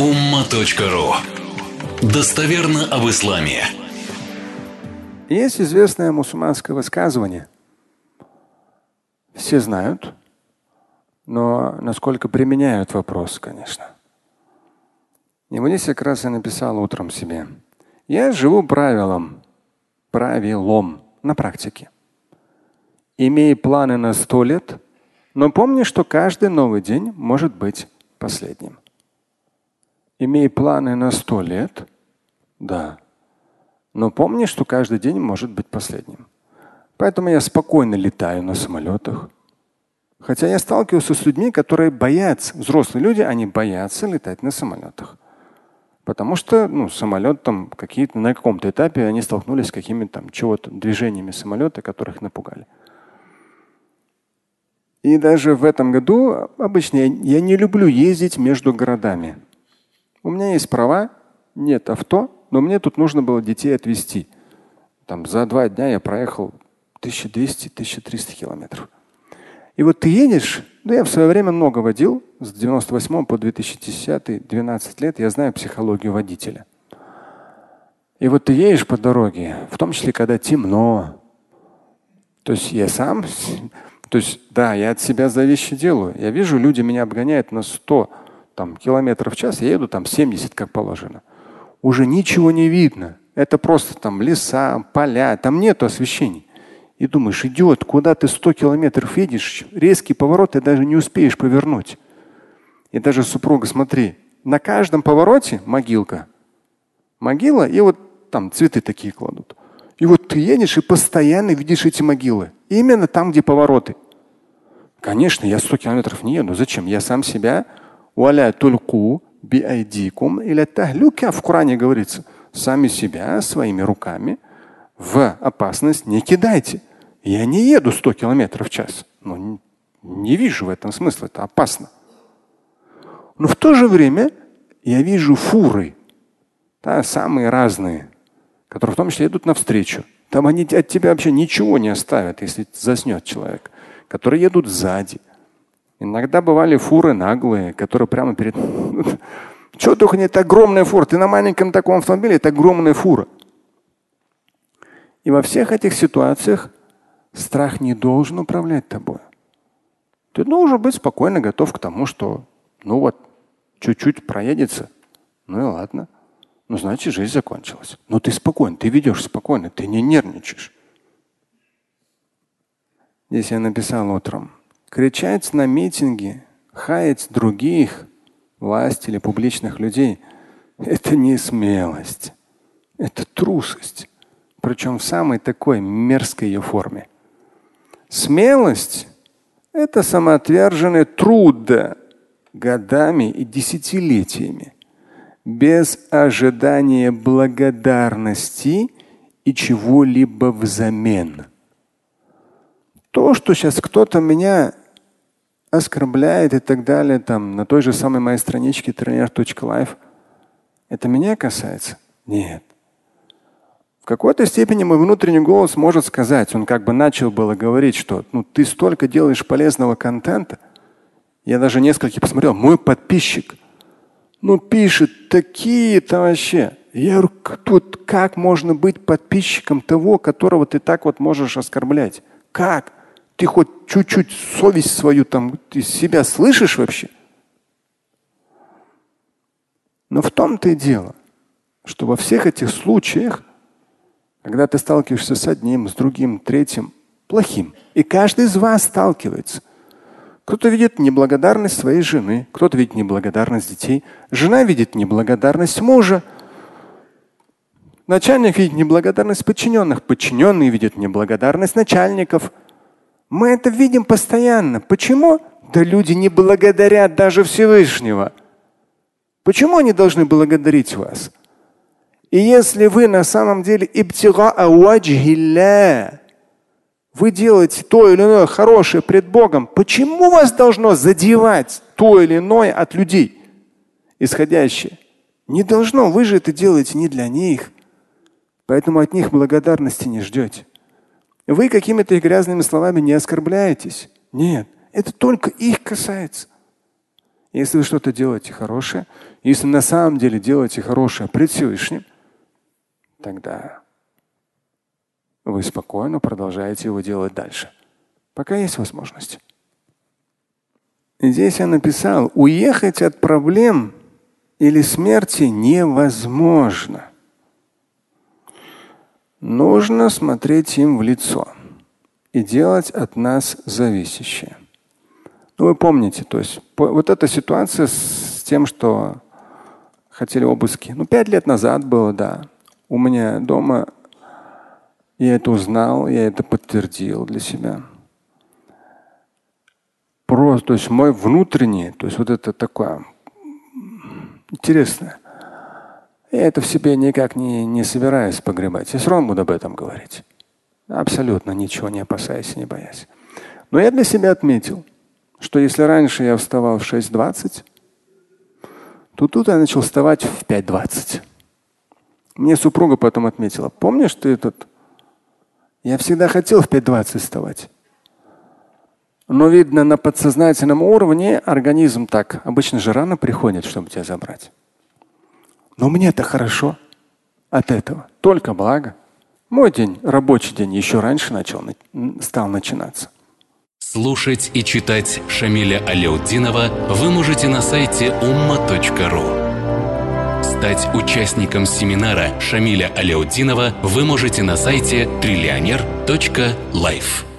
umma.ru Достоверно об исламе. Есть известное мусульманское высказывание. Все знают, но насколько применяют вопрос, конечно. И здесь как раз я написал утром себе. Я живу правилом, правилом на практике. Имея планы на сто лет, но помни, что каждый новый день может быть последним. Имея планы на сто лет, да. Но помни, что каждый день может быть последним. Поэтому я спокойно летаю на самолетах. Хотя я сталкивался с людьми, которые боятся, взрослые люди, они боятся летать на самолетах. Потому что ну, самолет там какие-то на каком-то этапе они столкнулись с какими-то там чего-то движениями самолета, которых напугали. И даже в этом году обычно я, я не люблю ездить между городами. У меня есть права, нет авто, но мне тут нужно было детей отвезти. Там за два дня я проехал 1200-1300 километров. И вот ты едешь, ну я в свое время много водил, с 98 по 2010, 12 лет, я знаю психологию водителя. И вот ты едешь по дороге, в том числе, когда темно. То есть я сам, то есть да, я от себя зависящий делаю. Я вижу, люди меня обгоняют на 100 там, километров в час, я еду там 70, как положено. Уже ничего не видно. Это просто там леса, поля, там нет освещений. И думаешь, идет, куда ты 100 километров едешь, резкий поворот, ты даже не успеешь повернуть. И даже супруга, смотри, на каждом повороте могилка. Могила, и вот там цветы такие кладут. И вот ты едешь и постоянно видишь эти могилы. Именно там, где повороты. Конечно, я 100 километров не еду. Зачем? Я сам себя Валя тульку биайдикум или тахлюка в Коране говорится. Сами себя своими руками в опасность не кидайте. Я не еду 100 километров в час. Не, не вижу в этом смысла. Это опасно. Но в то же время я вижу фуры, да, самые разные, которые в том числе идут навстречу. Там они от тебя вообще ничего не оставят, если заснет человек, которые едут сзади, Иногда бывали фуры наглые, которые прямо перед... Чего только нет, это огромная фура. Ты на маленьком таком автомобиле, это огромная фура. И во всех этих ситуациях страх не должен управлять тобой. Ты должен быть спокойно готов к тому, что ну вот, чуть-чуть проедется. Ну и ладно. Ну, значит, жизнь закончилась. Но ты спокойно, ты ведешь спокойно, ты не нервничаешь. Здесь я написал утром. Кричать на митинге, хаять других, власть или публичных людей – это не смелость, это трусость, причем в самой такой мерзкой ее форме. Смелость – это самоотверженный труд годами и десятилетиями, без ожидания благодарности и чего-либо взамен. То, что сейчас кто-то меня оскорбляет и так далее, там, на той же самой моей страничке trainer.life, это меня касается? Нет. В какой-то степени мой внутренний голос может сказать, он как бы начал было говорить, что ну, ты столько делаешь полезного контента. Я даже несколько посмотрел, мой подписчик, ну пишет такие-то вообще. Я говорю, тут как можно быть подписчиком того, которого ты так вот можешь оскорблять? Как? Ты хоть чуть-чуть совесть свою там из себя слышишь вообще? Но в том-то и дело, что во всех этих случаях, когда ты сталкиваешься с одним, с другим, третьим, плохим, и каждый из вас сталкивается. Кто-то видит неблагодарность своей жены, кто-то видит неблагодарность детей, жена видит неблагодарность мужа, начальник видит неблагодарность подчиненных, подчиненные видят неблагодарность начальников – мы это видим постоянно. Почему? Да люди не благодарят даже Всевышнего. Почему они должны благодарить вас? И если вы на самом деле вы делаете то или иное хорошее пред Богом, почему вас должно задевать то или иное от людей, исходящее? Не должно, вы же это делаете не для них. Поэтому от них благодарности не ждете. Вы какими-то грязными словами не оскорбляетесь. Нет, это только их касается. Если вы что-то делаете хорошее, если на самом деле делаете хорошее пред Всевышним, тогда вы спокойно продолжаете его делать дальше, пока есть возможность. Здесь я написал, уехать от проблем или смерти невозможно. Нужно смотреть им в лицо и делать от нас зависящее. Ну, вы помните, то есть вот эта ситуация с тем, что хотели обыски. Ну, пять лет назад было, да. У меня дома я это узнал, я это подтвердил для себя. Просто, то есть мой внутренний, то есть вот это такое интересное. Я это в себе никак не, не собираюсь погребать. Я все равно буду об этом говорить. Абсолютно ничего не опасаясь, не боясь. Но я для себя отметил, что если раньше я вставал в 6.20, то тут я начал вставать в 5.20. Мне супруга потом отметила, помнишь ты этот? Я всегда хотел в 5.20 вставать. Но видно, на подсознательном уровне организм так. Обычно же рано приходит, чтобы тебя забрать. Но мне это хорошо от этого. Только благо. Мой день, рабочий день еще раньше начал, стал начинаться. Слушать и читать Шамиля Аляутдинова вы можете на сайте umma.ru. Стать участником семинара Шамиля Аляутдинова вы можете на сайте триллионер.life.